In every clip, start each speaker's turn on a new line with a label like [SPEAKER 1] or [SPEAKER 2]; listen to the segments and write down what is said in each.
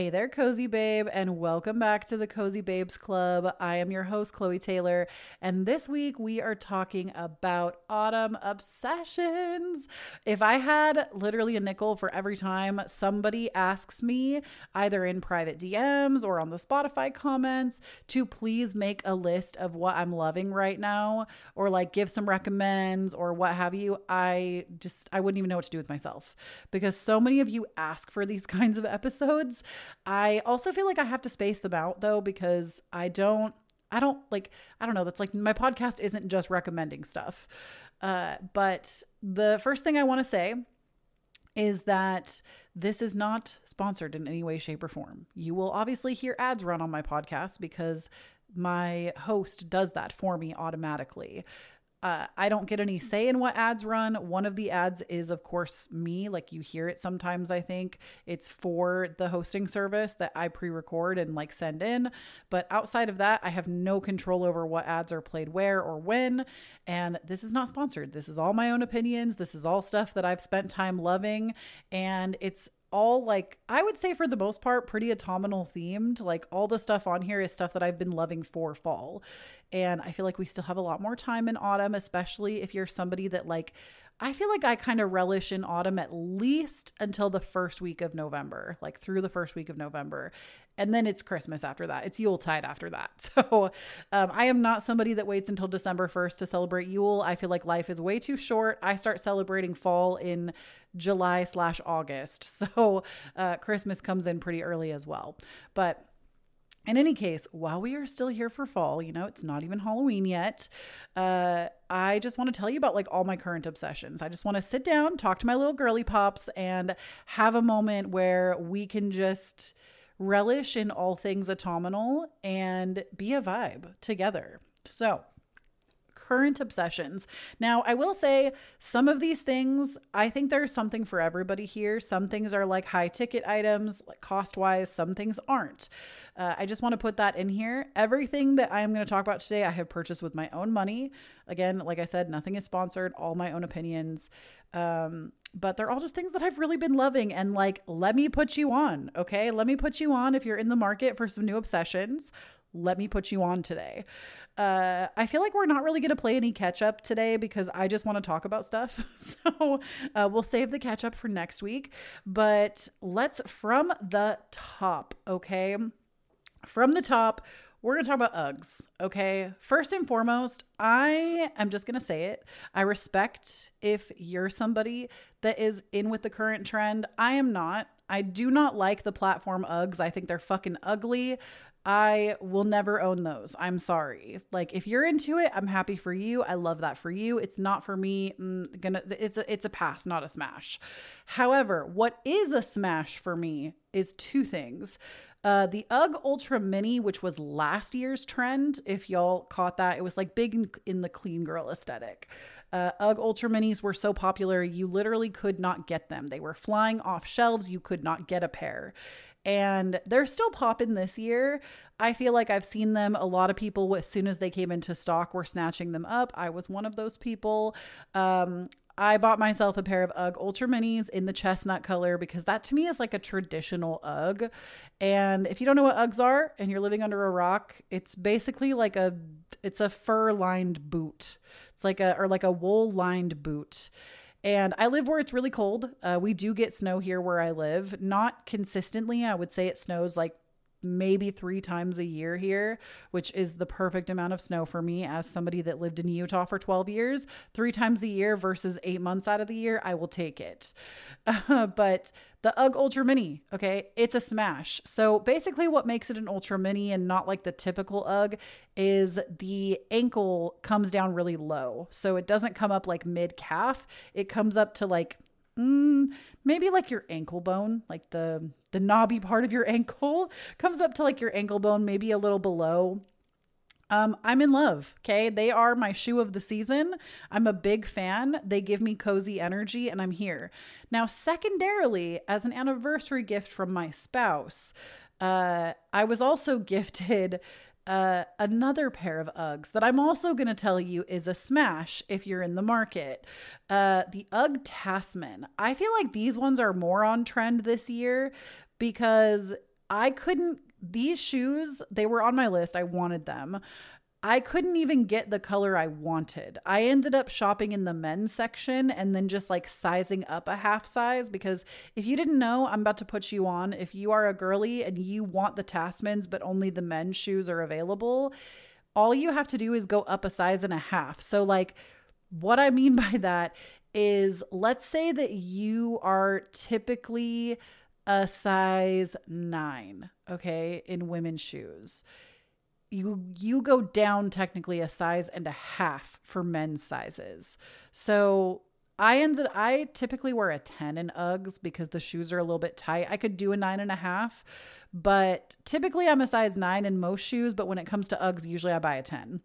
[SPEAKER 1] Hey there, Cozy Babe, and welcome back to the Cozy Babes Club. I am your host, Kloee Taylor, and this week we are talking about autumn obsessions. If I had literally a nickel for every time somebody asks me, either in private DMs or on the Spotify comments, to please make a list of what I'm loving right now, or like give some recommends or what have you, I just, I wouldn't even know what to do with myself because so many of you ask for these kinds of episodes. I also feel like I have to space them out though because I don't I don't like I don't know that's like my podcast isn't just recommending stuff. Uh but the first thing I want to say is that this is not sponsored in any way shape or form. You will obviously hear ads run on my podcast because my host does that for me automatically. Uh, I don't get any say in what ads run. One of the ads is, of course, me. Like you hear it sometimes, I think it's for the hosting service that I pre record and like send in. But outside of that, I have no control over what ads are played where or when. And this is not sponsored. This is all my own opinions. This is all stuff that I've spent time loving. And it's all like I would say for the most part pretty autumnal themed. Like all the stuff on here is stuff that I've been loving for fall. And I feel like we still have a lot more time in autumn, especially if you're somebody that like I feel like I kind of relish in autumn at least until the first week of November, like through the first week of November. And then it's Christmas after that. It's Yuletide after that. So um, I am not somebody that waits until December 1st to celebrate Yule. I feel like life is way too short. I start celebrating fall in July slash August. So uh, Christmas comes in pretty early as well. But in any case, while we are still here for fall, you know, it's not even Halloween yet. Uh, I just want to tell you about like all my current obsessions. I just want to sit down, talk to my little girly pops, and have a moment where we can just relish in all things autumnal and be a vibe together. So, current obsessions. Now, I will say some of these things, I think there's something for everybody here. Some things are like high ticket items, like cost wise, some things aren't. Uh, I just want to put that in here. Everything that I am going to talk about today, I have purchased with my own money. Again, like I said, nothing is sponsored, all my own opinions. Um, but they're all just things that I've really been loving. And like, let me put you on, okay? Let me put you on if you're in the market for some new obsessions. Let me put you on today. Uh, I feel like we're not really going to play any catch up today because I just want to talk about stuff. So uh, we'll save the catch up for next week. But let's from the top, okay? From the top, we're going to talk about Uggs, okay? First and foremost, I am just going to say it. I respect if you're somebody that is in with the current trend. I am not. I do not like the platform Uggs. I think they're fucking ugly. I will never own those. I'm sorry. Like if you're into it, I'm happy for you. I love that for you. It's not for me. Mm, gonna it's a it's a pass, not a smash. However, what is a smash for me is two things. Uh, the UGG Ultra Mini, which was last year's trend, if y'all caught that, it was like big in, in the clean girl aesthetic. Uh, UGG Ultra Minis were so popular, you literally could not get them. They were flying off shelves. You could not get a pair and they're still popping this year. I feel like I've seen them. A lot of people, as soon as they came into stock, were snatching them up. I was one of those people. Um, I bought myself a pair of UGG Ultra Minis in the chestnut color because that to me is like a traditional UGG. And if you don't know what UGGs are and you're living under a rock, it's basically like a it's a fur lined boot. It's like a or like a wool lined boot. And I live where it's really cold. Uh, we do get snow here where I live, not consistently. I would say it snows like maybe three times a year here, which is the perfect amount of snow for me as somebody that lived in Utah for 12 years. Three times a year versus eight months out of the year, I will take it. Uh, but the UGG Ultra Mini, okay, it's a smash. So basically, what makes it an Ultra Mini and not like the typical UGG is the ankle comes down really low. So it doesn't come up like mid calf, it comes up to like mm, maybe like your ankle bone, like the the knobby part of your ankle comes up to like your ankle bone, maybe a little below. Um, I'm in love. Okay. They are my shoe of the season. I'm a big fan. They give me cozy energy and I'm here. Now, secondarily, as an anniversary gift from my spouse, uh, I was also gifted uh, another pair of Uggs that I'm also going to tell you is a smash if you're in the market. Uh, the Ugg Tasman. I feel like these ones are more on trend this year because I couldn't, these shoes, they were on my list. I wanted them. I couldn't even get the color I wanted. I ended up shopping in the men's section and then just like sizing up a half size because if you didn't know, I'm about to put you on. If you are a girly and you want the Tasmans, but only the men's shoes are available, all you have to do is go up a size and a half. So, like, what I mean by that is let's say that you are typically a size nine, okay, in women's shoes you you go down technically a size and a half for men's sizes. So I ended I typically wear a 10 in Uggs because the shoes are a little bit tight. I could do a nine and a half, but typically I'm a size nine in most shoes, but when it comes to Uggs, usually I buy a 10.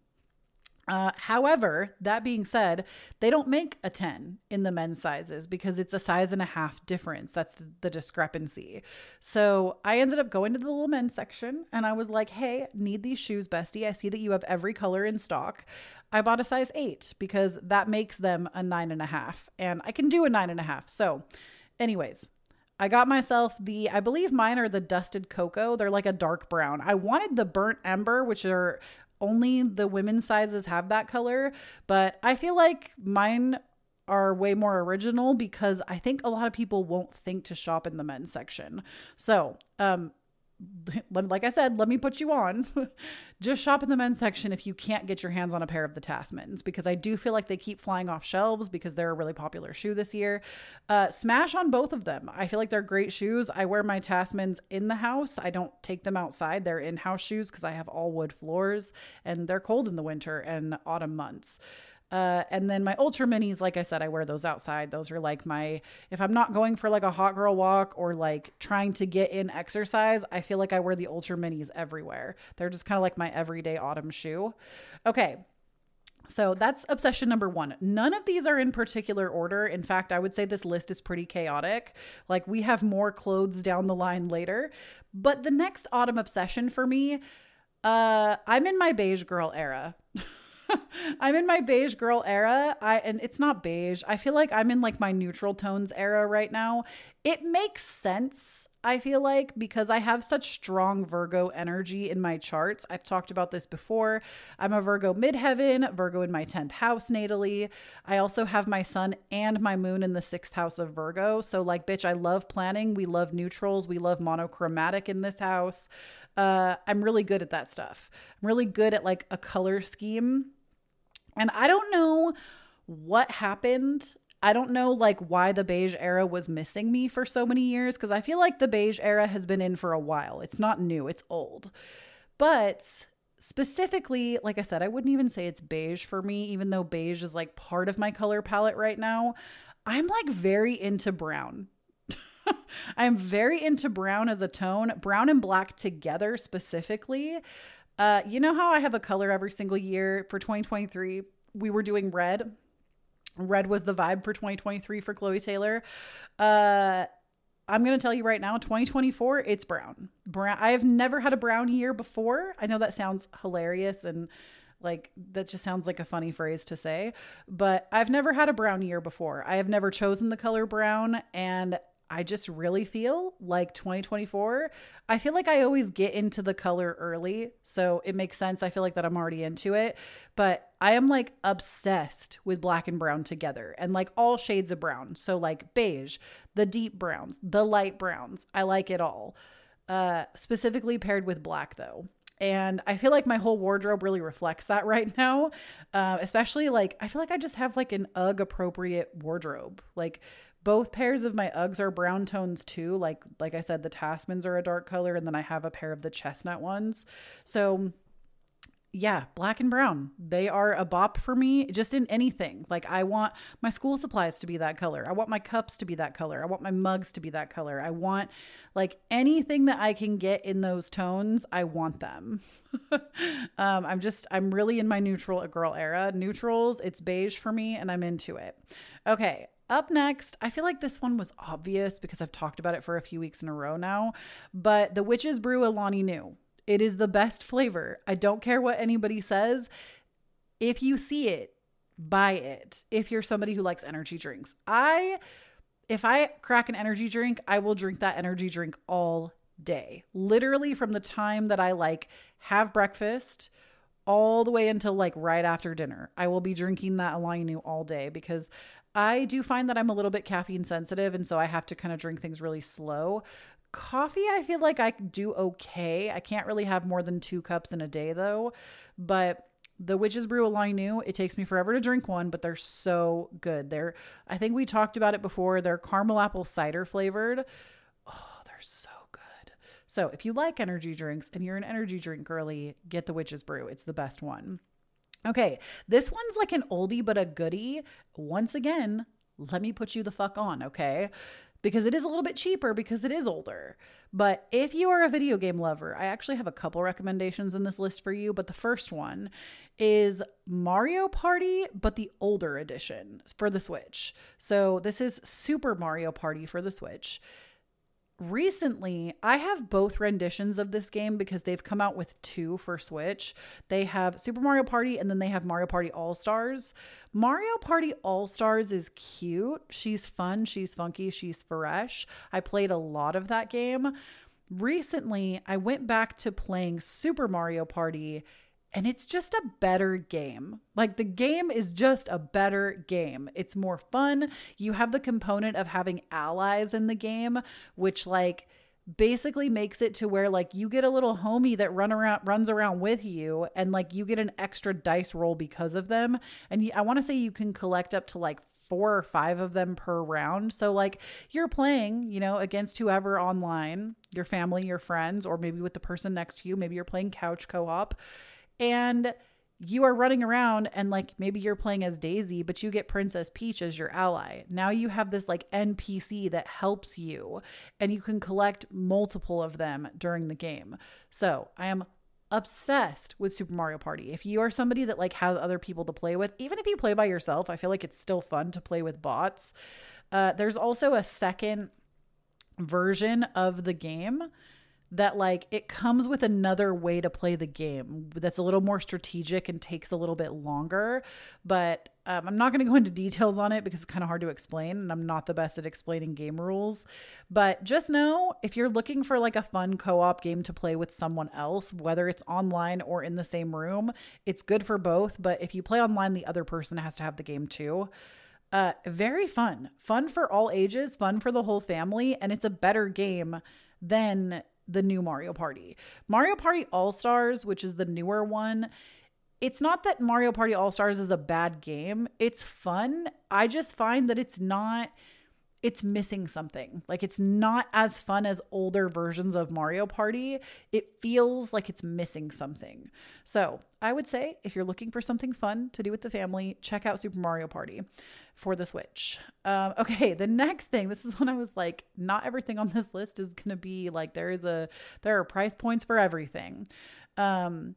[SPEAKER 1] Uh, however, that being said, they don't make a 10 in the men's sizes because it's a size and a half difference. That's the discrepancy. So I ended up going to the little men's section and I was like, hey, need these shoes, bestie. I see that you have every color in stock. I bought a size eight because that makes them a nine and a half, and I can do a nine and a half. So, anyways, I got myself the, I believe mine are the dusted cocoa. They're like a dark brown. I wanted the burnt ember, which are only the women's sizes have that color, but I feel like mine are way more original because I think a lot of people won't think to shop in the men's section. So, um, like I said, let me put you on. Just shop in the men's section if you can't get your hands on a pair of the Tasmans because I do feel like they keep flying off shelves because they're a really popular shoe this year. Uh, smash on both of them. I feel like they're great shoes. I wear my Tasmans in the house. I don't take them outside. They're in-house shoes because I have all wood floors and they're cold in the winter and autumn months. Uh, and then my ultra minis, like I said, I wear those outside. Those are like my, if I'm not going for like a hot girl walk or like trying to get in exercise, I feel like I wear the ultra minis everywhere. They're just kind of like my everyday autumn shoe. Okay. So that's obsession number one. None of these are in particular order. In fact, I would say this list is pretty chaotic. Like we have more clothes down the line later. But the next autumn obsession for me, uh, I'm in my beige girl era. I'm in my beige girl era. I and it's not beige. I feel like I'm in like my neutral tones era right now. It makes sense, I feel like, because I have such strong Virgo energy in my charts. I've talked about this before. I'm a Virgo midheaven, Virgo in my 10th house natally. I also have my sun and my moon in the 6th house of Virgo. So like bitch, I love planning. We love neutrals. We love monochromatic in this house. Uh, I'm really good at that stuff. I'm really good at like a color scheme and I don't know what happened. I don't know like why the beige era was missing me for so many years because I feel like the beige era has been in for a while. It's not new, it's old. But specifically, like I said, I wouldn't even say it's beige for me, even though beige is like part of my color palette right now. I'm like very into brown. I'm very into brown as a tone, brown and black together specifically. Uh, you know how I have a color every single year for 2023? We were doing red. Red was the vibe for 2023 for Kloee Taylor. Uh, I'm going to tell you right now, 2024, it's brown. Brown. I have never had a brown year before. I know that sounds hilarious and like that just sounds like a funny phrase to say, but I've never had a brown year before. I have never chosen the color brown and I just really feel like 2024, I feel like I always get into the color early. So it makes sense. I feel like that I'm already into it. But I am like obsessed with black and brown together and like all shades of brown. So like beige, the deep browns, the light browns. I like it all. uh, specifically paired with black though. And I feel like my whole wardrobe really reflects that right now. Uh, especially like, I feel like I just have like an UGG appropriate wardrobe. Like, both pairs of my Uggs are brown tones too. Like like I said, the Tasmans are a dark color, and then I have a pair of the chestnut ones. So yeah, black and brown. They are a bop for me just in anything. Like I want my school supplies to be that color. I want my cups to be that color. I want my mugs to be that color. I want like anything that I can get in those tones, I want them. um, I'm just I'm really in my neutral girl era. Neutrals, it's beige for me and I'm into it. Okay, up next, I feel like this one was obvious because I've talked about it for a few weeks in a row now, but the Witch's Brew Alani Nu. It is the best flavor. I don't care what anybody says. If you see it, buy it. If you're somebody who likes energy drinks, I if I crack an energy drink, I will drink that energy drink all day. Literally from the time that I like have breakfast all the way until like right after dinner. I will be drinking that Alani all day because I do find that I'm a little bit caffeine sensitive and so I have to kind of drink things really slow. Coffee, I feel like I do okay. I can't really have more than two cups in a day though. But the Witch's Brew Nu, it takes me forever to drink one, but they're so good. They're, I think we talked about it before. They're caramel apple cider flavored. Oh, they're so good. So if you like energy drinks and you're an energy drink girly, get the Witch's Brew. It's the best one. Okay, this one's like an oldie but a goodie. Once again, let me put you the fuck on, okay? because it is a little bit cheaper because it is older. But if you are a video game lover, I actually have a couple recommendations in this list for you. But the first one is Mario Party, but the older edition for the Switch. So this is Super Mario Party for the Switch recently I have both renditions of this game because they've come out with two for Switch. They have Super Mario Party and then they have Mario Party All Stars. Mario Party All Stars is cute. She's fun, she's funky, she's fresh. I played a lot of that game. Recently, I went back to playing Super Mario Party and it's just a better game. Like the game is just a better game. It's more fun. You have the component of having allies in the game, which like basically makes it to where like you get a little homie that run around runs around with you and like you get an extra dice roll because of them and I want to say you can collect up to like four or five of them per round. So, like, you're playing, you know, against whoever online, your family, your friends, or maybe with the person next to you. Maybe you're playing couch co op and you are running around and like maybe you're playing as Daisy, but you get Princess Peach as your ally. Now you have this like NPC that helps you and you can collect multiple of them during the game. So I am obsessed with Super Mario Party. If you are somebody that like has other people to play with, even if you play by yourself, I feel like it's still fun to play with bots. Uh, there's also a second version of the game that like it comes with another way to play the game that's a little more strategic and takes a little bit longer but um, i'm not going to go into details on it because it's kind of hard to explain and i'm not the best at explaining game rules but just know if you're looking for like a fun co-op game to play with someone else whether it's online or in the same room it's good for both but if you play online the other person has to have the game too. Uh, very fun. Fun for all ages fun for the whole family and it's a better game than the new Mario Party. Mario Party All Stars, which is the newer one, it's not that Mario Party All Stars is a bad game. It's fun. I just find that it's not it's missing something. Like it's not as fun as older versions of Mario Party. It feels like it's missing something. So, I would say if you're looking for something fun to do with the family, check out Super Mario Party for the Switch. Um, okay, the next thing, this is when I was like, not everything on this list is gonna be like there is a there are price points for everything. Um,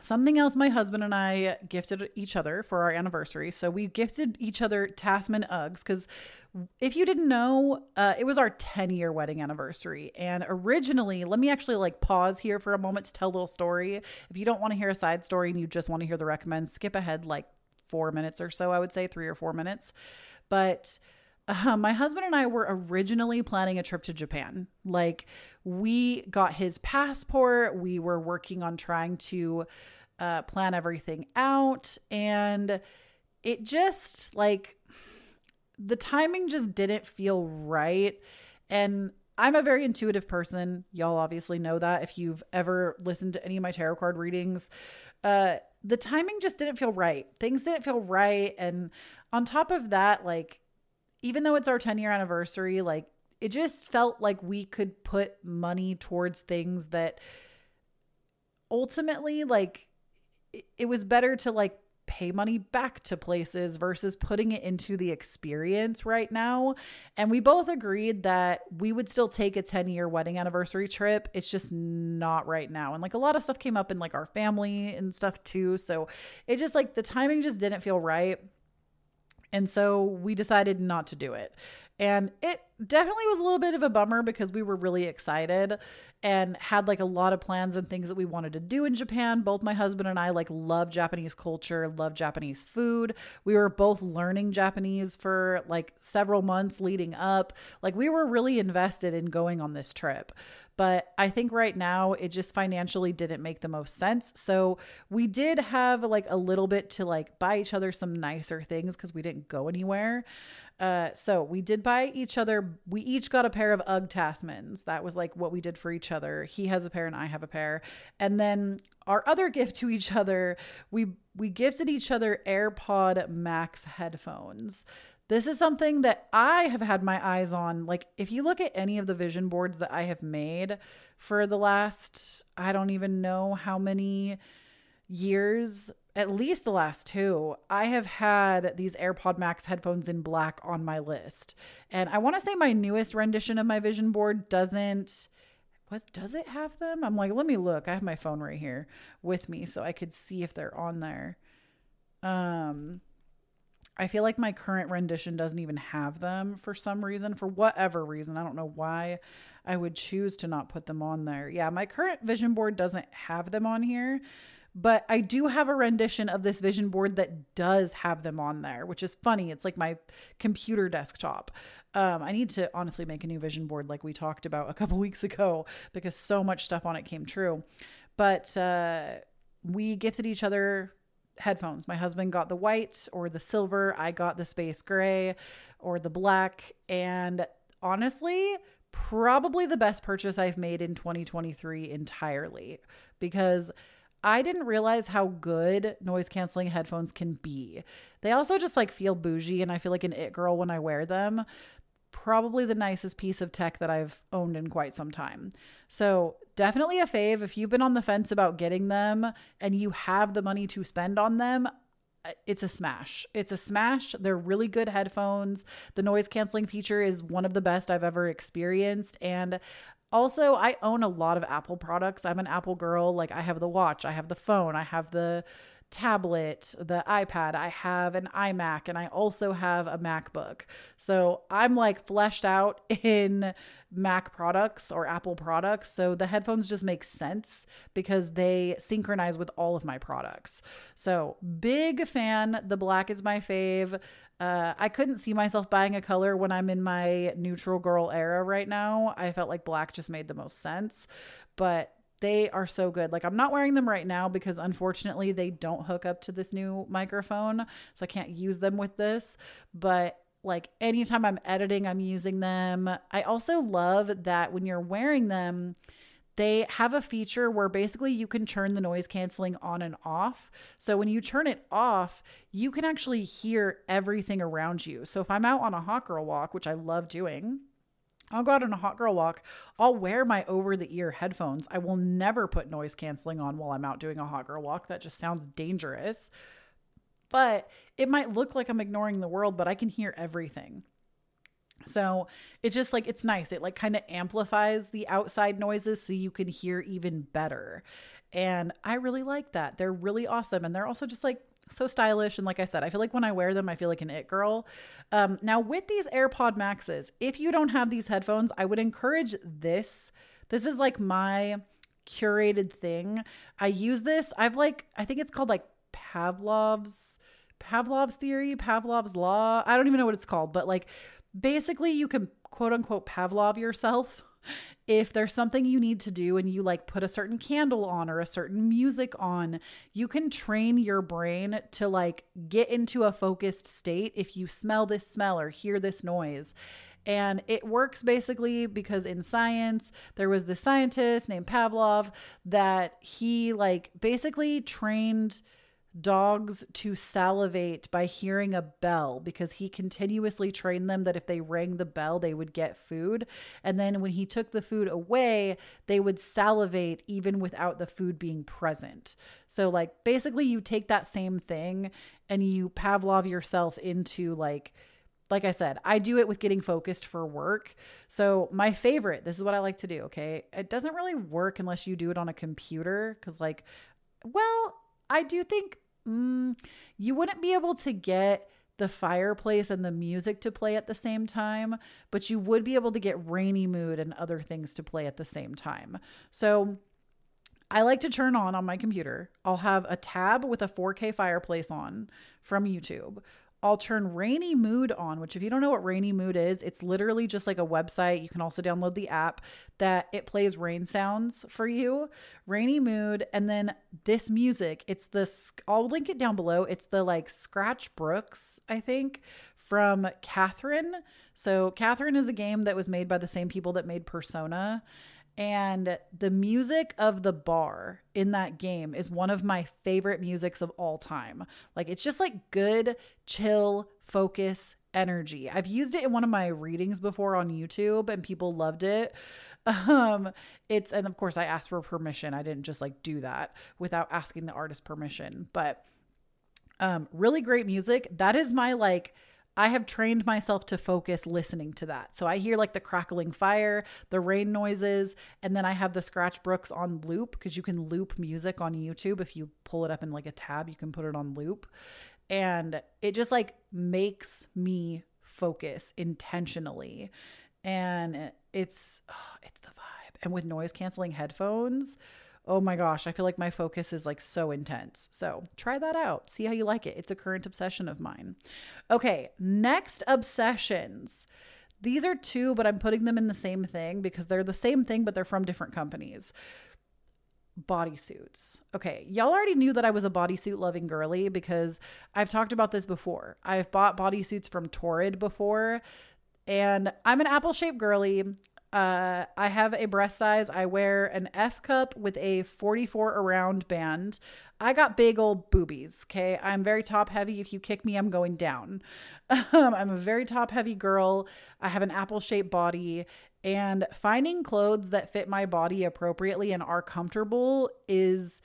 [SPEAKER 1] Something else my husband and I gifted each other for our anniversary. So we gifted each other Tasman Uggs because if you didn't know, uh, it was our 10 year wedding anniversary. And originally, let me actually like pause here for a moment to tell a little story. If you don't want to hear a side story and you just want to hear the recommend, skip ahead like four minutes or so, I would say three or four minutes. But uh, my husband and I were originally planning a trip to Japan. Like, we got his passport, we were working on trying to uh, plan everything out, and it just like the timing just didn't feel right. And I'm a very intuitive person. Y'all obviously know that if you've ever listened to any of my tarot card readings. Uh, the timing just didn't feel right. Things didn't feel right. And on top of that, like, even though it's our 10 year anniversary, like, it just felt like we could put money towards things that ultimately, like, it was better to like pay money back to places versus putting it into the experience right now. And we both agreed that we would still take a 10 year wedding anniversary trip. It's just not right now. And like a lot of stuff came up in like our family and stuff too. So it just like the timing just didn't feel right. And so we decided not to do it. And it definitely was a little bit of a bummer because we were really excited and had like a lot of plans and things that we wanted to do in Japan. Both my husband and I like love Japanese culture, love Japanese food. We were both learning Japanese for like several months leading up. Like we were really invested in going on this trip. But I think right now it just financially didn't make the most sense. So we did have like a little bit to like buy each other some nicer things because we didn't go anywhere. Uh, so we did buy each other. We each got a pair of UGG Tasmans. That was like what we did for each other. He has a pair and I have a pair. And then our other gift to each other, we we gifted each other AirPod Max headphones. This is something that I have had my eyes on. Like, if you look at any of the vision boards that I have made for the last, I don't even know how many years, at least the last two, I have had these AirPod Max headphones in black on my list. And I want to say my newest rendition of my vision board doesn't what does it have them? I'm like, let me look. I have my phone right here with me so I could see if they're on there. Um I feel like my current rendition doesn't even have them for some reason, for whatever reason. I don't know why I would choose to not put them on there. Yeah, my current vision board doesn't have them on here. But I do have a rendition of this vision board that does have them on there, which is funny. It's like my computer desktop. Um, I need to honestly make a new vision board like we talked about a couple weeks ago because so much stuff on it came true. But uh, we gifted each other headphones. My husband got the white or the silver. I got the space gray or the black. And honestly, probably the best purchase I've made in 2023 entirely because I didn't realize how good noise canceling headphones can be. They also just like feel bougie and I feel like an it girl when I wear them. Probably the nicest piece of tech that I've owned in quite some time. So, definitely a fave if you've been on the fence about getting them and you have the money to spend on them. Uh, it's a smash. It's a smash. They're really good headphones. The noise canceling feature is one of the best I've ever experienced. And also, I own a lot of Apple products. I'm an Apple girl. Like, I have the watch, I have the phone, I have the tablet, the iPad, I have an iMac, and I also have a MacBook. So I'm like fleshed out in Mac products or Apple products. So the headphones just make sense because they synchronize with all of my products. So big fan. The black is my fave. Uh, I couldn't see myself buying a color when I'm in my neutral girl era right now. I felt like black just made the most sense, but they are so good. Like I'm not wearing them right now because unfortunately they don't hook up to this new microphone, so I can't use them with this, but like anytime I'm editing, I'm using them. I also love that when you're wearing them, they have a feature where basically you can turn the noise canceling on and off. So when you turn it off, you can actually hear everything around you. So if I'm out on a hot girl walk, which I love doing, I'll go out on a hot girl walk. I'll wear my over the ear headphones. I will never put noise canceling on while I'm out doing a hot girl walk. That just sounds dangerous. But it might look like I'm ignoring the world, but I can hear everything. So it's just like it's nice. It like kind of amplifies the outside noises so you can hear even better. And I really like that. They're really awesome. And they're also just like so stylish. And like I said, I feel like when I wear them, I feel like an it girl. Um, now, with these AirPod Maxes, if you don't have these headphones, I would encourage this. This is like my curated thing. I use this. I've like, I think it's called like Pavlov's. Pavlov's theory, Pavlov's law. I don't even know what it's called, but like basically you can quote unquote Pavlov yourself if there's something you need to do and you like put a certain candle on or a certain music on, you can train your brain to like get into a focused state if you smell this smell or hear this noise. And it works basically because in science, there was this scientist named Pavlov that he like basically trained dogs to salivate by hearing a bell because he continuously trained them that if they rang the bell, they would get food. And then when he took the food away, they would salivate even without the food being present. So, like, basically, you take that same thing and you Pavlov yourself into like, like I said, I do it with getting focused for work. So, my favorite, this is what I like to do, okay? It doesn't really work unless you do it on a computer because, like, well, I do think mm, you wouldn't be able to get the fireplace and the music to play at the same time, but you would be able to get rainy mood and other things to play at the same time. So I like to turn on on my computer. I'll have a tab with a 4K fireplace on from YouTube. I'll turn Rainy Mood on, which, if you don't know what Rainy Mood is, it's literally just like a website. You can also download the app that it plays rain sounds for you. Rainy Mood. And then this music, it's the, I'll link it down below. It's the like Scratch Brooks, I think, from Catherine. So, Catherine is a game that was made by the same people that made Persona. And the music of the bar in that game is one of my favorite musics of all time. Like it's just like good, chill, focus energy. I've used it in one of my readings before on YouTube and people loved it. Um it's and of course I asked for permission. I didn't just like do that without asking the artist permission. But um really great music. That is my like I have trained myself to focus listening to that. So I hear like the crackling fire, the rain noises, and then I have the Scratch Brooks on loop because you can loop music on YouTube. If you pull it up in like a tab, you can put it on loop. And it just like makes me focus intentionally. And it's oh, it's the vibe. And with noise canceling headphones, oh my gosh, I feel like my focus is like so intense. So try that out. See how you like it. It's a current obsession of mine. Okay, next obsessions. These are two, but I'm putting them in the same thing because they're the same thing, but they're from different companies. Bodysuits. Okay, y'all already knew that I was a bodysuit loving girly because I've talked about this before. I've bought bodysuits from Torrid before, and I'm an apple shaped girly. Uh, I have a breast size. I wear an F cup with a 44 around band. I got big old boobies. Okay. I'm very top heavy. If you kick me, I'm going down. Um, I'm a very top heavy girl. I have an apple shaped body. And finding clothes that fit my body appropriately and are comfortable is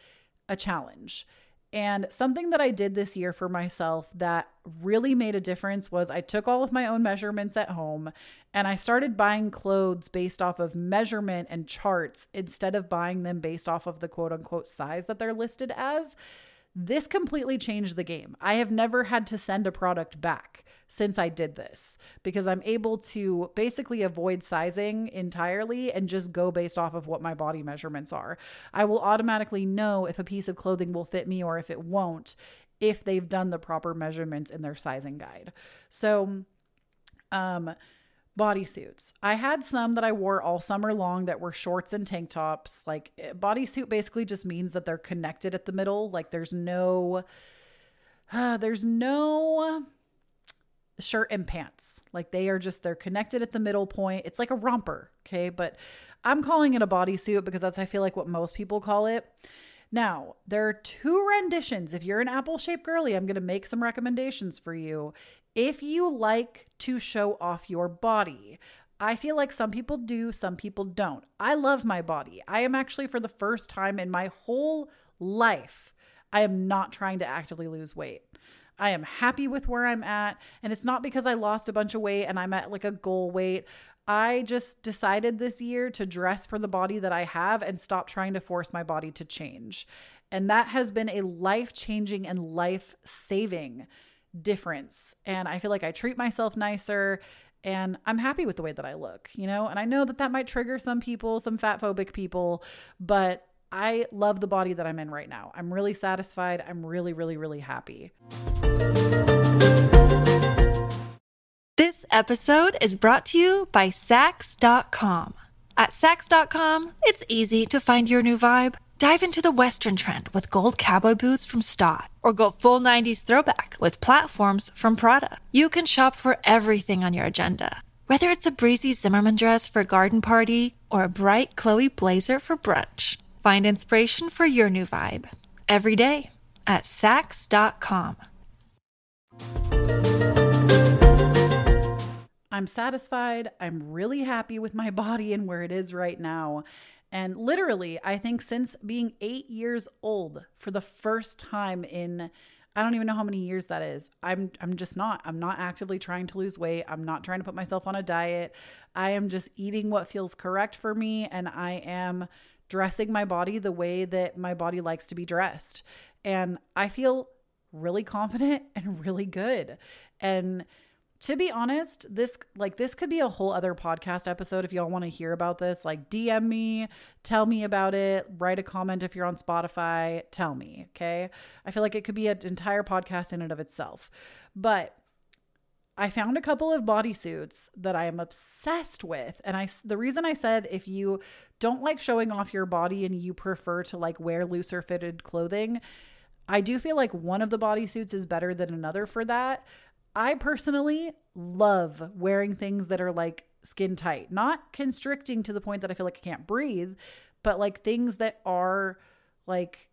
[SPEAKER 1] a challenge. And something that I did this year for myself that really made a difference was I took all of my own measurements at home and I started buying clothes based off of measurement and charts instead of buying them based off of the quote unquote size that they're listed as. This completely changed the game. I have never had to send a product back since I did this because I'm able to basically avoid sizing entirely and just go based off of what my body measurements are. I will automatically know if a piece of clothing will fit me or if it won't if they've done the proper measurements in their sizing guide. So, um, bodysuits. I had some that I wore all summer long that were shorts and tank tops. Like eh, bodysuit basically just means that they're connected at the middle. Like there's no uh, there's no shirt and pants. Like they are just they're connected at the middle point. It's like a romper, okay? But I'm calling it a bodysuit because that's I feel like what most people call it. Now, there are two renditions. If you're an apple shaped girly, I'm going to make some recommendations for you if you like to show off your body. I feel like some people do, some people don't. I love my body. I am actually, for the first time in my whole life, I am not trying to actively lose weight. I am happy with where I'm at. And it's not because I lost a bunch of weight and I'm at like a goal weight. I just decided this year to dress for the body that I have and stop trying to force my body to change. And that has been a life changing and life saving difference. And I feel like I treat myself nicer and I'm happy with the way that I look, you know? And I know that that might trigger some people, some fat phobic people, but I love the body that I'm in right now. I'm really satisfied. I'm really, really, really happy.
[SPEAKER 2] This episode is brought to you by Saks.com. At Saks.com, it's easy to find your new vibe. Dive into the Western trend with gold cowboy boots from Staud, or go full 90s throwback with platforms from Prada. You can shop for everything on your agenda Whether it's a breezy Zimmermann dress for a garden party or a bright Chloe blazer for brunch, find inspiration for your new vibe every day at Saks.com.
[SPEAKER 1] I'm satisfied. I'm really happy with my body and where it is right now. And literally, I think since being eight years old for the first time in I don't even know how many years that is. I'm I'm just not. I'm not actively trying to lose weight. I'm not trying to put myself on a diet. I am just eating what feels correct for me and I am dressing my body the way that my body likes to be dressed. And I feel really confident and really good. And to be honest, this like this could be a whole other podcast episode if y'all want to hear about this. Like DM me, tell me about it, write a comment if you're on Spotify, tell me, okay? I feel like it could be an entire podcast in and of itself. But I found a couple of bodysuits that I am obsessed with. And I the reason I said if you don't like showing off your body and you prefer to like wear looser fitted clothing, I do feel like one of the bodysuits is better than another for that. I personally love wearing things that are like skin tight, not constricting to the point that I feel like I can't breathe, but like things that are like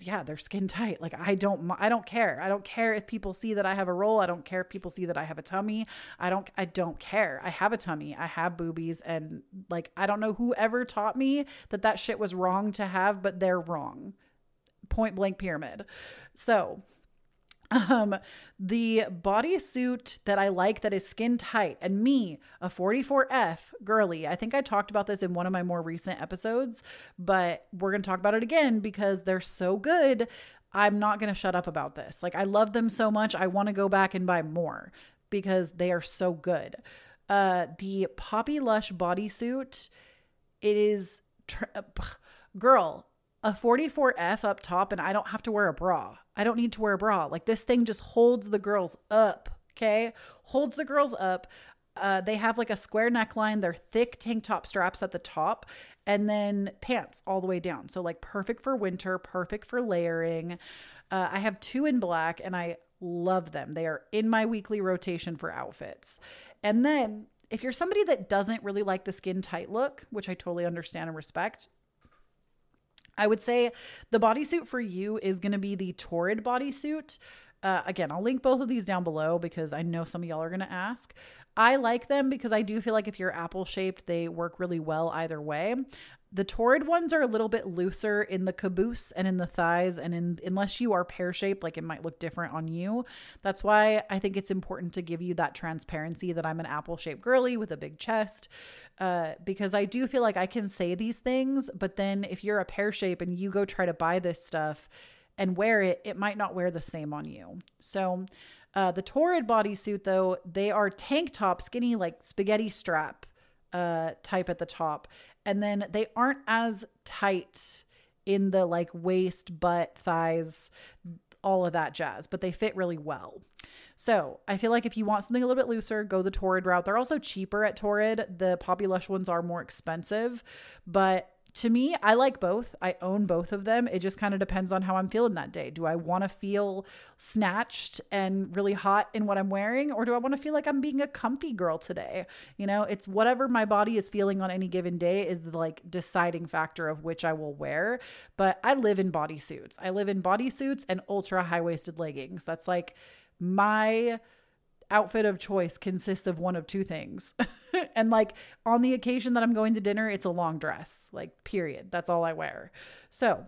[SPEAKER 1] yeah they're skin tight. Like i don't i don't care. I don't care if people see that i have a roll. I don't care if people see that i have a tummy. I don't i don't care. I have a tummy. I have boobies. And like i don't know who ever taught me that that shit was wrong to have but they're wrong. Point blank pyramid. So um, the bodysuit that I like that is skin tight, and me, a 44F girly. I think I talked about this in one of my more recent episodes, but we're going to talk about it again because they're so good. I'm not going to shut up about this. Like, I love them so much. I want to go back and buy more because they are so good. Uh, the Popilush bodysuit, it is, tr- girl, a 44F up top, and I don't have to wear a bra. I don't need to wear a bra. Like this thing just holds the girls up. Okay. Holds the girls up. Uh, they have like a square neckline. They're thick tank top straps at the top and then pants all the way down. So, like, perfect for winter, perfect for layering. Uh, I have two in black and I love them. They are in my weekly rotation for outfits. And then, if you're somebody that doesn't really like the skin tight look, which I totally understand and respect, I would say the bodysuit for you is going to be the Torrid bodysuit. Uh, again, I'll link both of these down below because I know some of y'all are going to ask. I like them because I do feel like if you're apple shaped, they work really well either way. The torrid ones are a little bit looser in the caboose and in the thighs, and in unless you are pear shaped, like it might look different on you. That's why I think it's important to give you that transparency that I'm an apple shaped girly with a big chest, uh, because I do feel like I can say these things, but then if you're a pear shape and you go try to buy this stuff and wear it, it might not wear the same on you. So. Uh, the Torrid bodysuit, though, they are tank top, skinny, like spaghetti strap uh, type at the top. And then they aren't as tight in the like waist, butt, thighs, all of that jazz, but they fit really well. So I feel like if you want something a little bit looser, go the Torrid route. They're also cheaper at Torrid. The Popilush ones are more expensive, but to me, I like both. I own both of them. It just kind of depends on how I'm feeling that day. Do I want to feel snatched and really hot in what I'm wearing, or do I want to feel like I'm being a comfy girl today? You know, it's whatever my body is feeling on any given day is the like deciding factor of which I will wear. But I live in bodysuits. I live in bodysuits and ultra high waisted leggings. That's like my outfit of choice consists of one of two things. and like on the occasion that I'm going to dinner, it's a long dress, like period. That's all I wear. So,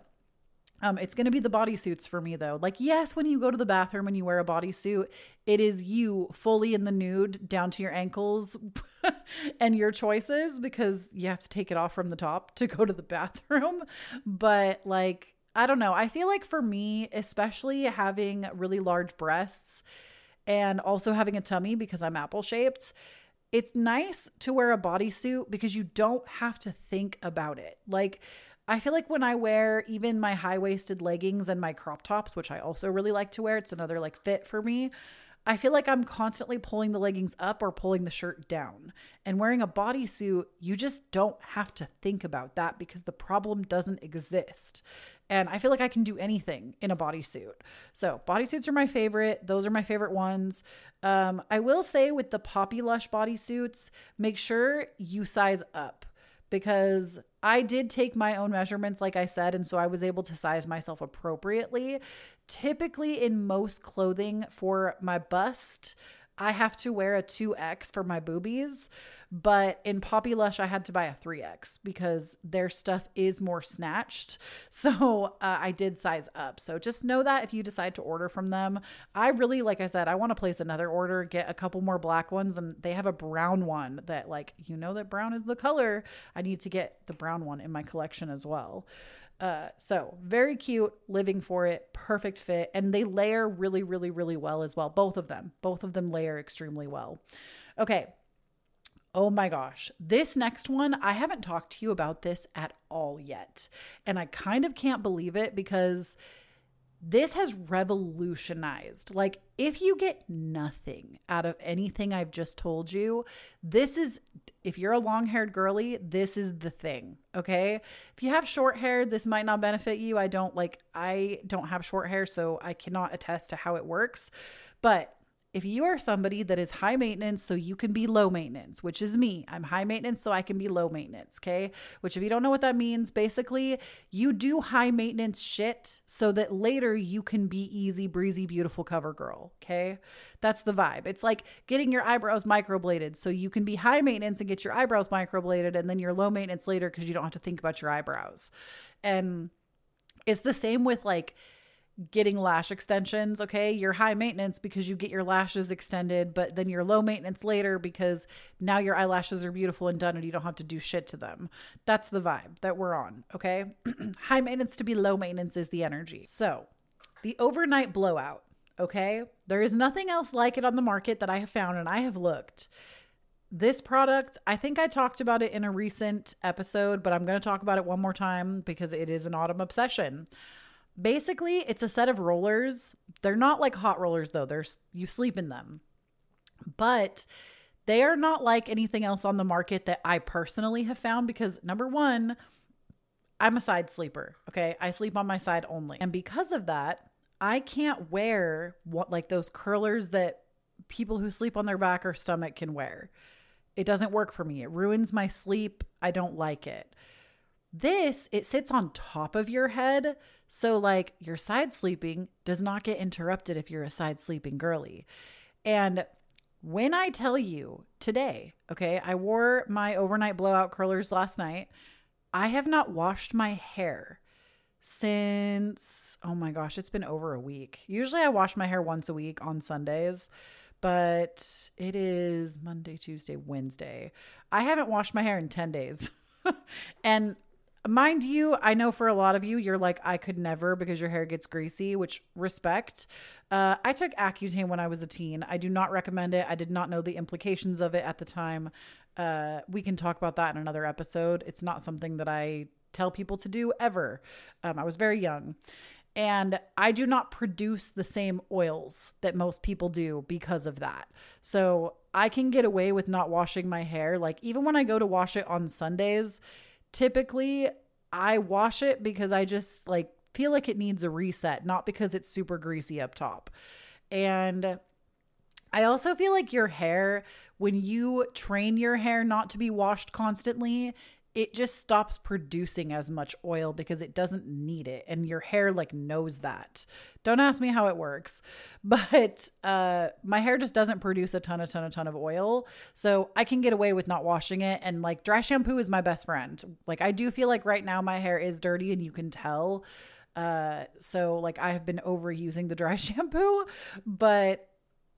[SPEAKER 1] um, it's going to be the bodysuits for me though. Like, yes, when you go to the bathroom and you wear a bodysuit, it is you fully in the nude down to your ankles and your choices because you have to take it off from the top to go to the bathroom. But like, I don't know. I feel like for me, especially having really large breasts, and also having a tummy because I'm apple shaped, it's nice to wear a bodysuit because you don't have to think about it. Like, I feel like when I wear even my high waisted leggings and my crop tops, which I also really like to wear, it's another like fit for me. I feel like I'm constantly pulling the leggings up or pulling the shirt down. And wearing a bodysuit, you just don't have to think about that because the problem doesn't exist. And I feel like I can do anything in a bodysuit. So, bodysuits are my favorite. Those are my favorite ones. Um, I will say with the Popilush bodysuits, make sure you size up because I did take my own measurements, like I said, and so I was able to size myself appropriately. Typically, in most clothing for my bust, I have to wear a 2X for my boobies, but in Popilush, I had to buy a 3X because their stuff is more snatched. So uh, I did size up. So just know that if you decide to order from them, I really, like I said, I want to place another order, get a couple more black ones, and they have a brown one that, like, you know, that brown is the color. I need to get the brown one in my collection as well. Uh, so very cute, living for it, perfect fit, and they layer really, really, really well as well. Both of them, both of them layer extremely well. Okay. Oh my gosh. This next one, I haven't talked to you about this at all yet. And I kind of can't believe it because this has revolutionized. Like, if you get nothing out of anything I've just told you, this is, if you're a long haired girly, this is the thing. Okay. If you have short hair, this might not benefit you. I don't like, I don't have short hair, so I cannot attest to how it works. But if you are somebody that is high maintenance, so you can be low maintenance, which is me, I'm high maintenance, so I can be low maintenance. Okay. Which, if you don't know what that means, basically, you do high maintenance shit so that later you can be easy, breezy, beautiful cover girl. Okay. That's the vibe. It's like getting your eyebrows microbladed so you can be high maintenance and get your eyebrows microbladed, and then you're low maintenance later because you don't have to think about your eyebrows. And it's the same with like, getting lash extensions, okay? You're high maintenance because you get your lashes extended, but then you're low maintenance later because now your eyelashes are beautiful and done and you don't have to do shit to them. That's the vibe that we're on, okay? high maintenance to be low maintenance is the energy. So, the overnight blowout, okay? There is nothing else like it on the market that I have found and I have looked. This product, I think I talked about it in a recent episode, but I'm going to talk about it one more time because it is an autumn obsession. Basically, it's a set of rollers. They're not like hot rollers though. There's you sleep in them. But they are not like anything else on the market that I personally have found because number 1, I'm a side sleeper, okay? I sleep on my side only. And because of that, I can't wear what like those curlers that people who sleep on their back or stomach can wear. It doesn't work for me. It ruins my sleep. I don't like it. This, it sits on top of your head. So, like, your side sleeping does not get interrupted if you're a side sleeping girly. And when I tell you today, okay, I wore my overnight blowout curlers last night. I have not washed my hair since, oh my gosh, it's been over a week. Usually I wash my hair once a week on Sundays, but it is Monday, Tuesday, Wednesday. I haven't washed my hair in 10 days. and mind you, I know for a lot of you, you're like, I could never because your hair gets greasy, which respect. Uh, I took Accutane when I was a teen. I do not recommend it. I did not know the implications of it at the time. Uh, we can talk about that in another episode. It's not something that I tell people to do ever. Um, I was very young. And I do not produce the same oils that most people do because of that. So I can get away with not washing my hair. Like, even when I go to wash it on Sundays, typically I wash it because I just like feel like it needs a reset, not because it's super greasy up top. And I also feel like your hair, when you train your hair not to be washed constantly, it just stops producing as much oil because it doesn't need it and your hair like knows that. Don't ask me how it works but uh my hair just doesn't produce a ton a ton a ton of oil so i can get away with not washing it and like dry shampoo is my best friend. Like i do feel like right now my hair is dirty and you can tell uh so like i have been overusing the dry shampoo but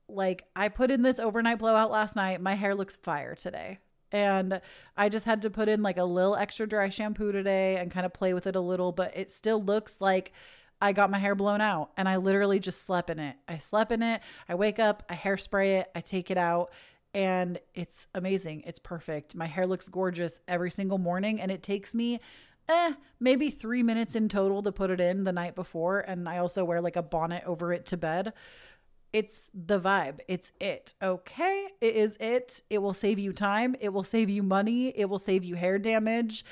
[SPEAKER 1] like i put in this overnight blowout last night. My hair looks fire today and I just had to put in like a little extra dry shampoo today and kind of play with it a little, but it still looks like I got my hair blown out and I literally just slept in it. I slept in it. I wake up, I hairspray it, I take it out, and it's amazing. It's perfect. My hair looks gorgeous every single morning, and it takes me eh, maybe three minutes in total to put it in the night before. And I also wear like a bonnet over it to bed. It's the vibe. It's it. Okay. It is it. It will save you time. It will save you money. It will save you hair damage.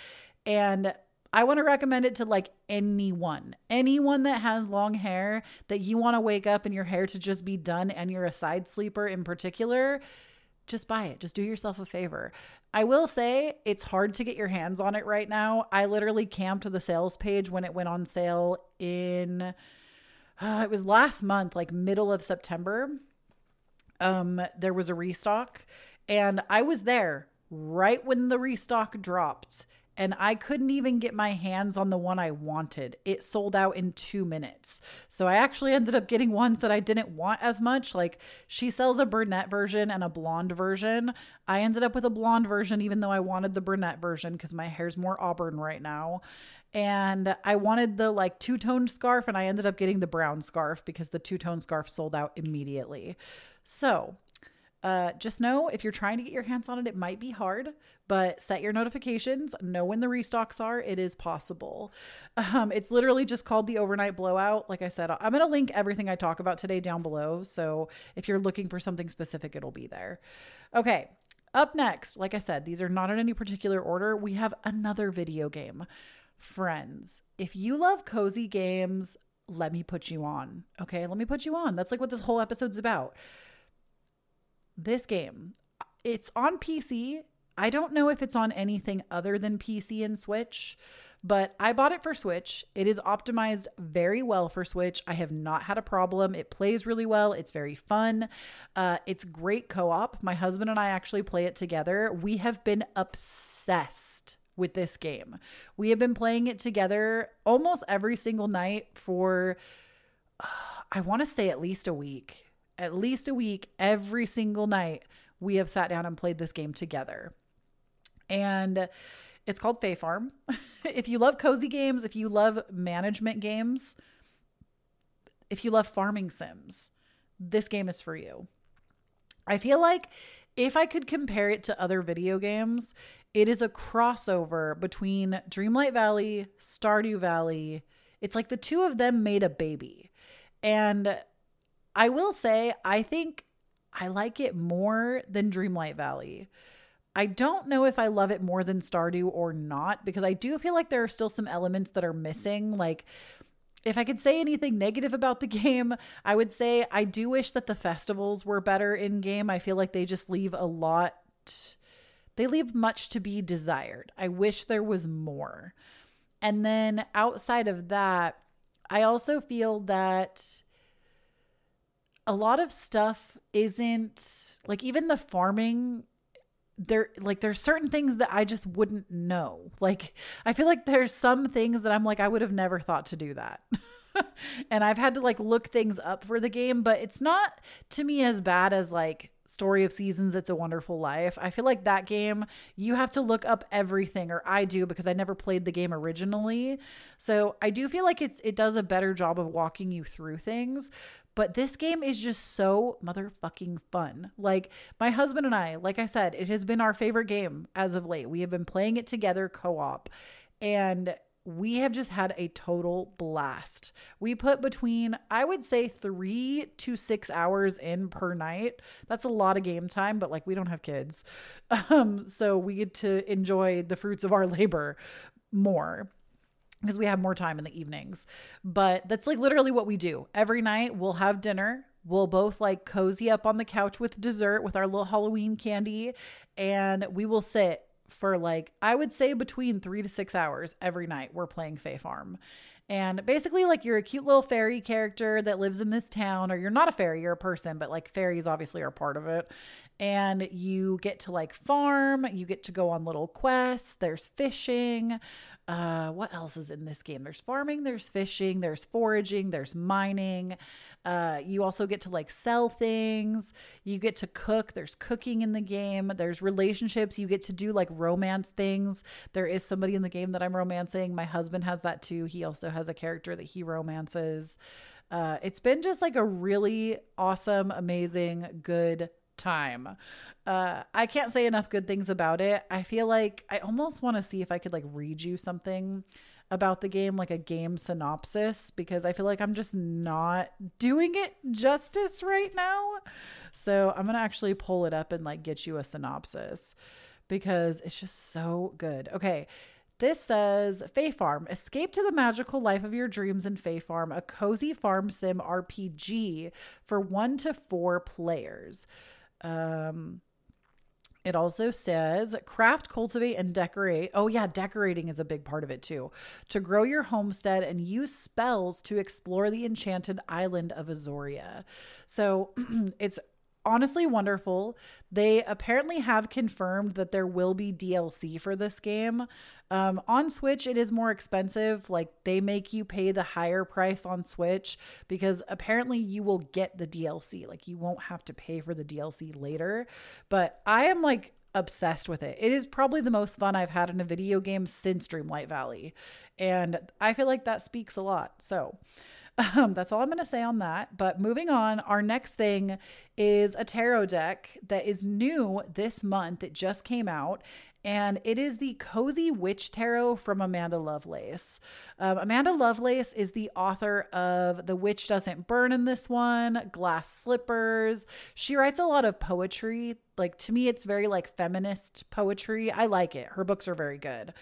[SPEAKER 1] And I want to recommend it to like anyone, anyone that has long hair that you want to wake up and your hair to just be done and you're a side sleeper in particular. Just buy it. Just do yourself a favor. I will say it's hard to get your hands on it right now. I literally camped the sales page when it went on sale in uh, it was last month, like middle of September. Um, there was a restock, and I was there right when the restock dropped and I couldn't even get my hands on the one I wanted. It sold out in two minutes. So I actually ended up getting ones that I didn't want as much. Like she sells a brunette version and a blonde version. I ended up with a blonde version, even though I wanted the brunette version because my hair's more auburn right now. And I wanted the like two tone scarf, and I ended up getting the brown scarf because the two tone scarf sold out immediately. So uh, just know if you're trying to get your hands on it, it might be hard, but set your notifications. Know when the restocks are. It is possible. Um, it's literally just called the overnight blowout. Like I said, I'm going to link everything I talk about today down below. So if you're looking for something specific, it'll be there. Okay. Up next, like I said, these are not in any particular order. We have another video game. Friends, if you love cozy games, let me put you on. Okay. Let me put you on. That's like what this whole episode's about this game. It's on PC. I don't know if it's on anything other than PC and Switch, but I bought it for Switch. It is optimized very well for Switch. I have not had a problem. It plays really well. It's very fun. Uh, it's great co op. My husband and I actually play it together. We have been obsessed with this game. We have been playing it together almost every single night for, uh, I want to say, at least a week at least a week, every single night, we have sat down and played this game together. And it's called Fae Farm. if you love cozy games, if you love management games, if you love farming sims, this game is for you. I feel like if I could compare it to other video games, it is a crossover between Dreamlight Valley, Stardew Valley. It's like the two of them made a baby. And I will say, I think I like it more than Dreamlight Valley. I don't know if I love it more than Stardew or not because I do feel like there are still some elements that are missing. Like, if I could say anything negative about the game, I would say I do wish that the festivals were better in game. I feel like they just leave a lot, they leave much to be desired. I wish there was more. And then outside of that, I also feel that a lot of stuff isn't like even the farming there like there's certain things that I just wouldn't know. Like I feel like there's some things that I'm like I would have never thought to do that. and I've had to like look things up for the game, but it's not to me as bad as like Story of Seasons, It's a Wonderful Life. I feel like that game, you have to look up everything, or I do because I never played the game originally. So I do feel like it's it does a better job of walking you through things. But this game is just so motherfucking fun. Like my husband and I, like I said, it has been our favorite game as of late. We have been playing it together co-op. And we have just had a total blast. We put between, I would say, three to six hours in per night. That's a lot of game time, but like we don't have kids. Um, so we get to enjoy the fruits of our labor more because we have more time in the evenings. But that's like literally what we do. Every night we'll have dinner. We'll both like cozy up on the couch with dessert with our little Halloween candy and we will sit for like I would say between 3 to 6 hours every night we're playing Fae Farm. And basically, like, you're a cute little fairy character that lives in this town, or you're not a fairy, you're a person, but like, fairies obviously are part of it. And you get to like farm, you get to go on little quests, there's fishing, uh, what else is in this game? There's farming, there's fishing, there's foraging, there's mining. Uh, you also get to like sell things. You get to cook. There's cooking in the game. There's relationships. You get to do like romance things. There is somebody in the game that I'm romancing. My husband has that too. He also has a character that he romances. Uh, it's been just like a really awesome, amazing, good time. Uh, I can't say enough good things about it. I feel like I almost want to see if I could like read you something about the game, like a game synopsis, because I feel like I'm just not doing it justice right now. So I'm gonna actually pull it up and like get you a synopsis because it's just so good. Okay. This says Fae Farm, escape to the magical life of your dreams in Fae Farm, a cozy farm sim RPG for one to four players. Um, it also says craft, cultivate, and decorate. Oh, yeah, decorating is a big part of it too. To grow your homestead and use spells to explore the enchanted island of Azoria. So it's honestly wonderful. They apparently have confirmed that there will be DLC for this game. Um, on Switch, it is more expensive. Like they make you pay the higher price on Switch because apparently you will get the DLC. Like you won't have to pay for the DLC later. But I am like obsessed with it. It is probably the most fun I've had in a video game since Dreamlight Valley. And I feel like that speaks a lot. So, um, that's all I'm going to say on that. But moving on, our next thing is a tarot deck that is new this month. It just came out. And it is the Cozy Witch Tarot from Amanda Lovelace. Um, Amanda Lovelace is the author of The Witch Doesn't Burn in this one, Glass Slippers. She writes a lot of poetry like to me it's very like feminist poetry. I like it. Her books are very good.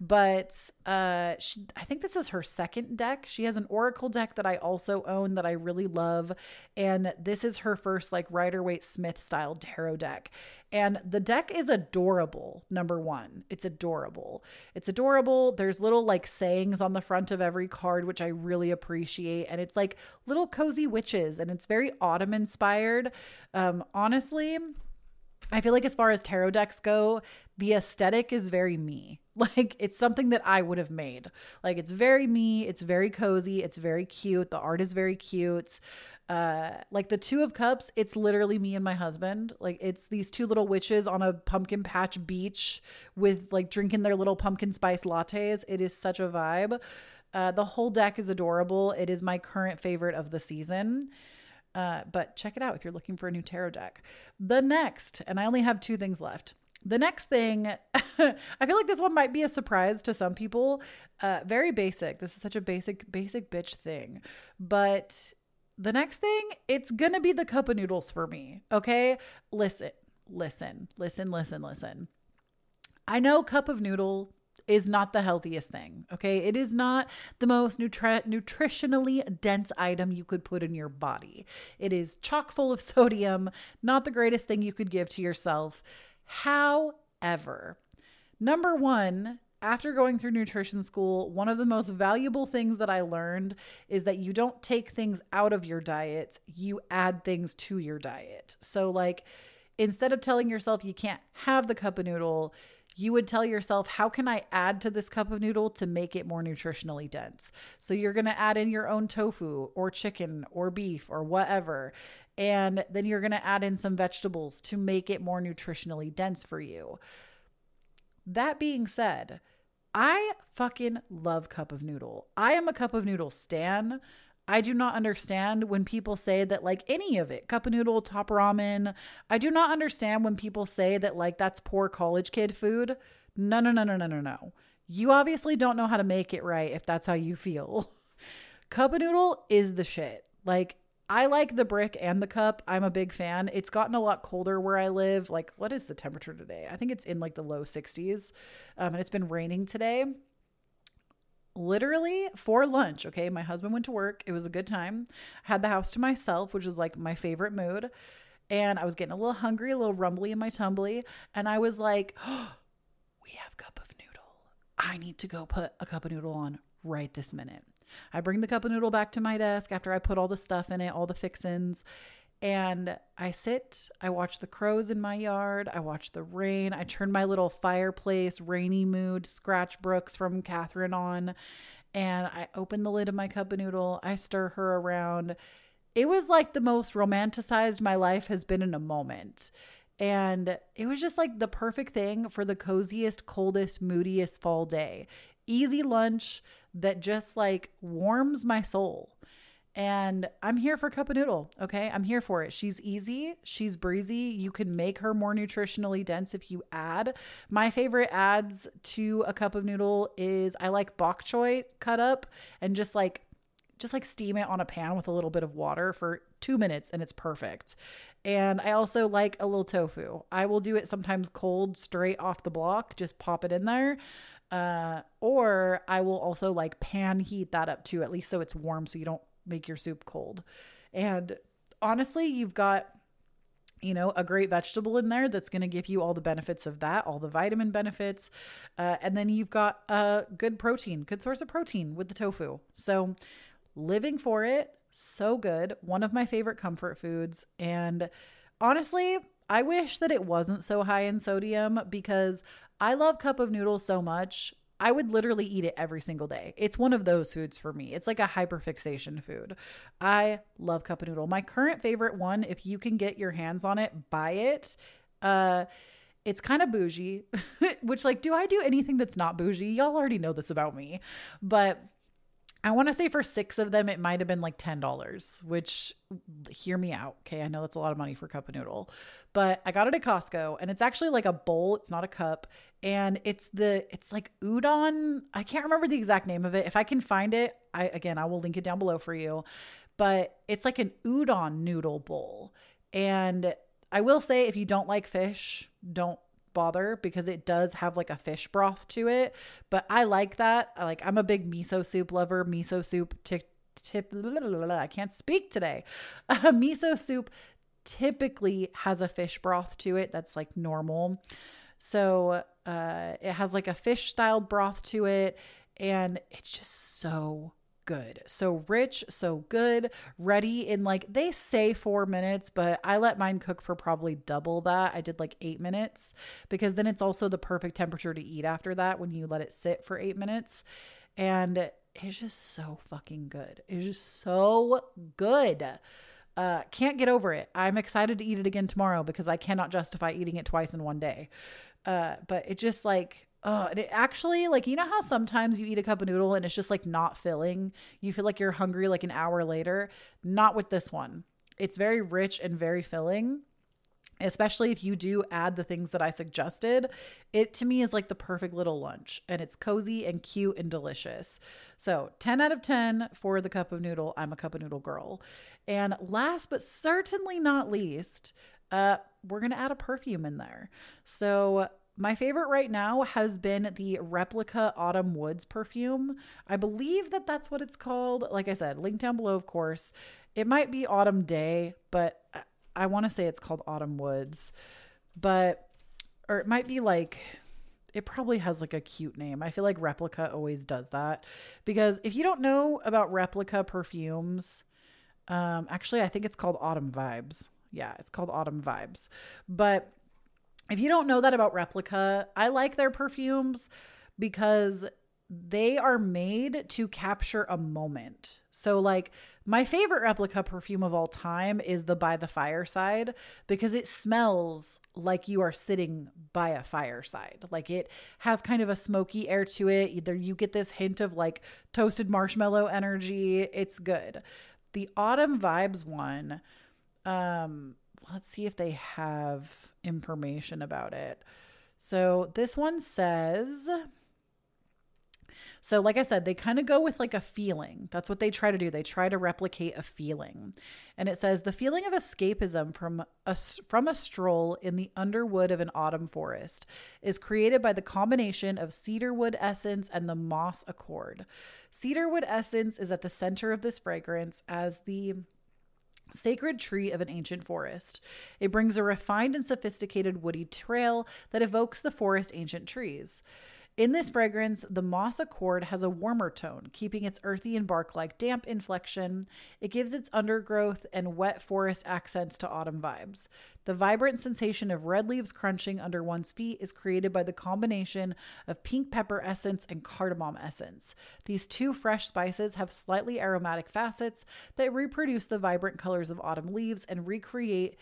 [SPEAKER 1] But uh she, i think this is her second deck. She has an oracle deck that i also own that i really love. And this is her first like rider waite smith style tarot deck. And the deck is adorable number one. It's adorable. It's adorable. There's little like sayings on the front of every card which i really appreciate. And it's like little cozy witches and it's very autumn inspired um honestly I feel like as far as tarot decks go, the aesthetic is very me. Like it's something that I would have made. Like it's very me, it's very cozy, it's very cute. The art is very cute. Uh like the 2 of cups, it's literally me and my husband. Like it's these two little witches on a pumpkin patch beach with like drinking their little pumpkin spice lattes. It is such a vibe. Uh the whole deck is adorable. It is my current favorite of the season. Uh, but check it out if you're looking for a new tarot deck. The next, and I only have two things left. The next thing, I feel like this one might be a surprise to some people. Uh, very basic. This is such a basic, basic bitch thing. But the next thing, it's gonna be the cup of noodles for me. Okay, listen, listen, listen, listen, listen. I know cup of noodle is not the healthiest thing. Okay. It is not the most nutri- nutritionally dense item you could put in your body. It is chock full of sodium, not the greatest thing you could give to yourself. However, number one, after going through nutrition school, one of the most valuable things that I learned is that you don't take things out of your diet, you add things to your diet. So, like, instead of telling yourself you can't have the cup of noodle, you would tell yourself, how can I add to this cup of noodle to make it more nutritionally dense? So you're going to add in your own tofu or chicken or beef or whatever. And then you're going to add in some vegetables to make it more nutritionally dense for you. That being said, I fucking love cup of noodle. I am a cup of noodle stan. I do not understand when people say that like any of it, cup of noodle, top ramen. I do not understand when people say that like that's poor college kid food. No, no, no, no, no, no, no. You obviously don't know how to make it right if that's how you feel. cup of noodle is the shit. Like I like the brick and the cup. I'm a big fan. It's gotten a lot colder where I live. Like, what is the temperature today? I think it's in like the low 60s. Um, and it's been raining today literally for lunch. Okay. My husband went to work. It was a good time. I had the house to myself, which is like my favorite mood. And I was getting a little hungry, a little rumbly in my tumbly. And I was like, oh, we have cup of noodle. I need to go put a cup of noodle on right this minute. I bring the cup of noodle back to my desk after I put all the stuff in it, all the fixins. And I sit, I watch the crows in my yard, I watch the rain, I turn my little fireplace, rainy mood, scratch Brooks from Catherine on, and I open the lid of my cup of noodle, I stir her around. It was like the most romanticized my life has been in a moment. And it was just like the perfect thing for the coziest, coldest, moodiest fall day. Easy lunch that just like warms my soul. And I'm here for cup of noodle. Okay. I'm here for it. She's easy. She's breezy. You can make her more nutritionally dense if you add. My favorite adds to a cup of noodle is I like bok choy cut up and just like just like steam it on a pan with a little bit of water for two minutes and it's perfect. And I also like a little tofu. I will do it sometimes cold, straight off the block, just pop it in there. Uh, or I will also like pan heat that up too, at least so it's warm so you don't make your soup cold. And honestly, you've got you know, a great vegetable in there that's going to give you all the benefits of that, all the vitamin benefits. Uh, and then you've got a good protein, good source of protein with the tofu. So, living for it, so good. One of my favorite comfort foods. And honestly, I wish that it wasn't so high in sodium because I love cup of noodles so much. I would literally eat it every single day. It's one of those foods for me. It's like a hyperfixation food. I love cup of noodle. My current favorite one, if you can get your hands on it, buy it. Uh it's kind of bougie, which like do I do anything that's not bougie? Y'all already know this about me. But I want to say for six of them, it might have been like $10, which hear me out. Okay. I know that's a lot of money for cup of noodle, but I got it at Costco and it's actually like a bowl. It's not a cup. And it's the, it's like udon. I can't remember the exact name of it. If I can find it, I, again, I will link it down below for you, but it's like an udon noodle bowl. And I will say, if you don't like fish, don't bother because it does have like a fish broth to it. But I like that. Like I'm a big miso soup lover. Miso soup tip tip. I can't speak today. Uh, miso soup typically has a fish broth to it that's like normal. So uh, it has like a fish styled broth to it, and it's just so good. So rich, so good, ready in like they say 4 minutes, but I let mine cook for probably double that. I did like 8 minutes because then it's also the perfect temperature to eat after that when you let it sit for 8 minutes. And it's just so fucking good. It's just so good. Uh, can't get over it. I'm excited to eat it again tomorrow because I cannot justify eating it twice in one day. Uh, but it just like Oh, and it actually like you know how sometimes you eat a cup of noodle and it's just like not filling. You feel like you're hungry like an hour later. Not with this one. It's very rich and very filling. Especially if you do add the things that I suggested, it to me is like the perfect little lunch and it's cozy and cute and delicious. So, 10 out of 10 for the cup of noodle. I'm a cup of noodle girl. And last but certainly not least, uh, we're going to add a perfume in there. So, my favorite right now has been the replica Autumn Woods perfume. I believe that that's what it's called. Like I said, link down below, of course. It might be Autumn Day, but I want to say it's called Autumn Woods. But, or it might be like, it probably has like a cute name. I feel like Replica always does that. Because if you don't know about Replica perfumes, um, actually, I think it's called Autumn Vibes. Yeah, it's called Autumn Vibes. But if you don't know that about Replica, I like their perfumes because they are made to capture a moment. So, like, my favorite replica perfume of all time is the By the Fireside because it smells like you are sitting by a fireside. Like, it has kind of a smoky air to it. Either you get this hint of like toasted marshmallow energy. It's good. The Autumn Vibes one, um, let's see if they have information about it. So this one says so, like I said, they kind of go with like a feeling. That's what they try to do. They try to replicate a feeling. And it says the feeling of escapism from a, from a stroll in the underwood of an autumn forest is created by the combination of cedarwood essence and the moss accord. Cedarwood essence is at the center of this fragrance as the sacred tree of an ancient forest. It brings a refined and sophisticated woody trail that evokes the forest ancient trees. In this fragrance, the moss accord has a warmer tone, keeping its earthy and bark like damp inflection. It gives its undergrowth and wet forest accents to autumn vibes. The vibrant sensation of red leaves crunching under one's feet is created by the combination of pink pepper essence and cardamom essence. These two fresh spices have slightly aromatic facets that reproduce the vibrant colors of autumn leaves and recreate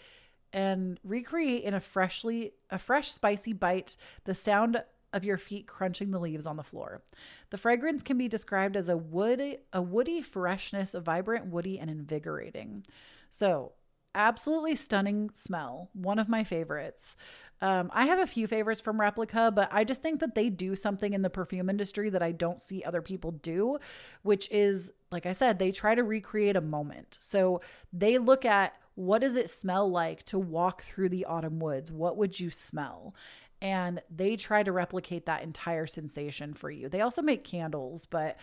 [SPEAKER 1] and recreate in a freshly a fresh spicy bite the sound of your feet crunching the leaves on the floor. The fragrance can be described as a woody, a woody freshness, a vibrant, woody, and invigorating. So, absolutely stunning smell. One of my favorites. Um, I have a few favorites from Replica, but I just think that they do something in the perfume industry that I don't see other people do, which is, like I said, they try to recreate a moment. So they look at what does it smell like to walk through the autumn woods? What would you smell? And they try to replicate that entire sensation for you. They also make candles, but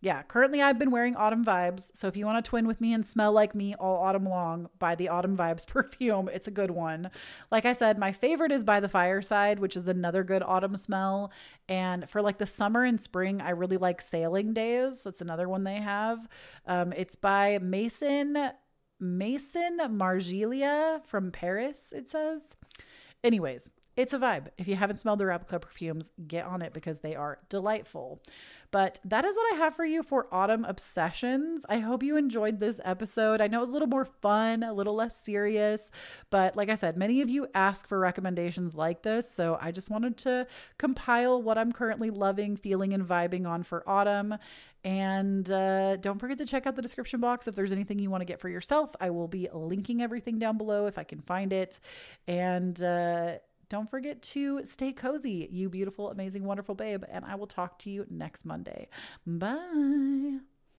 [SPEAKER 1] yeah, currently I've been wearing Autumn Vibes. So if you want to twin with me and smell like me all autumn long, buy the Autumn Vibes perfume. It's a good one. Like I said, my favorite is by the fireside, which is another good autumn smell. And for like the summer and spring, I really like Sailing Days. That's another one they have. Um, it's by Mason Mason Margiela from Paris, it says. Anyways, it's a vibe. If you haven't smelled the Replica perfumes, get on it because they are delightful. But that is what I have for you for autumn obsessions. I hope you enjoyed this episode. I know it was a little more fun, a little less serious, but like I said, many of you ask for recommendations like this. So I just wanted to compile what I'm currently loving, feeling, and vibing on for autumn. And uh, don't forget to check out the description box if there's anything you want to get for yourself. I will be linking everything down below if I can find it. And, uh, don't forget to stay cozy, you beautiful, amazing, wonderful babe. And I will talk to you next Monday. Bye.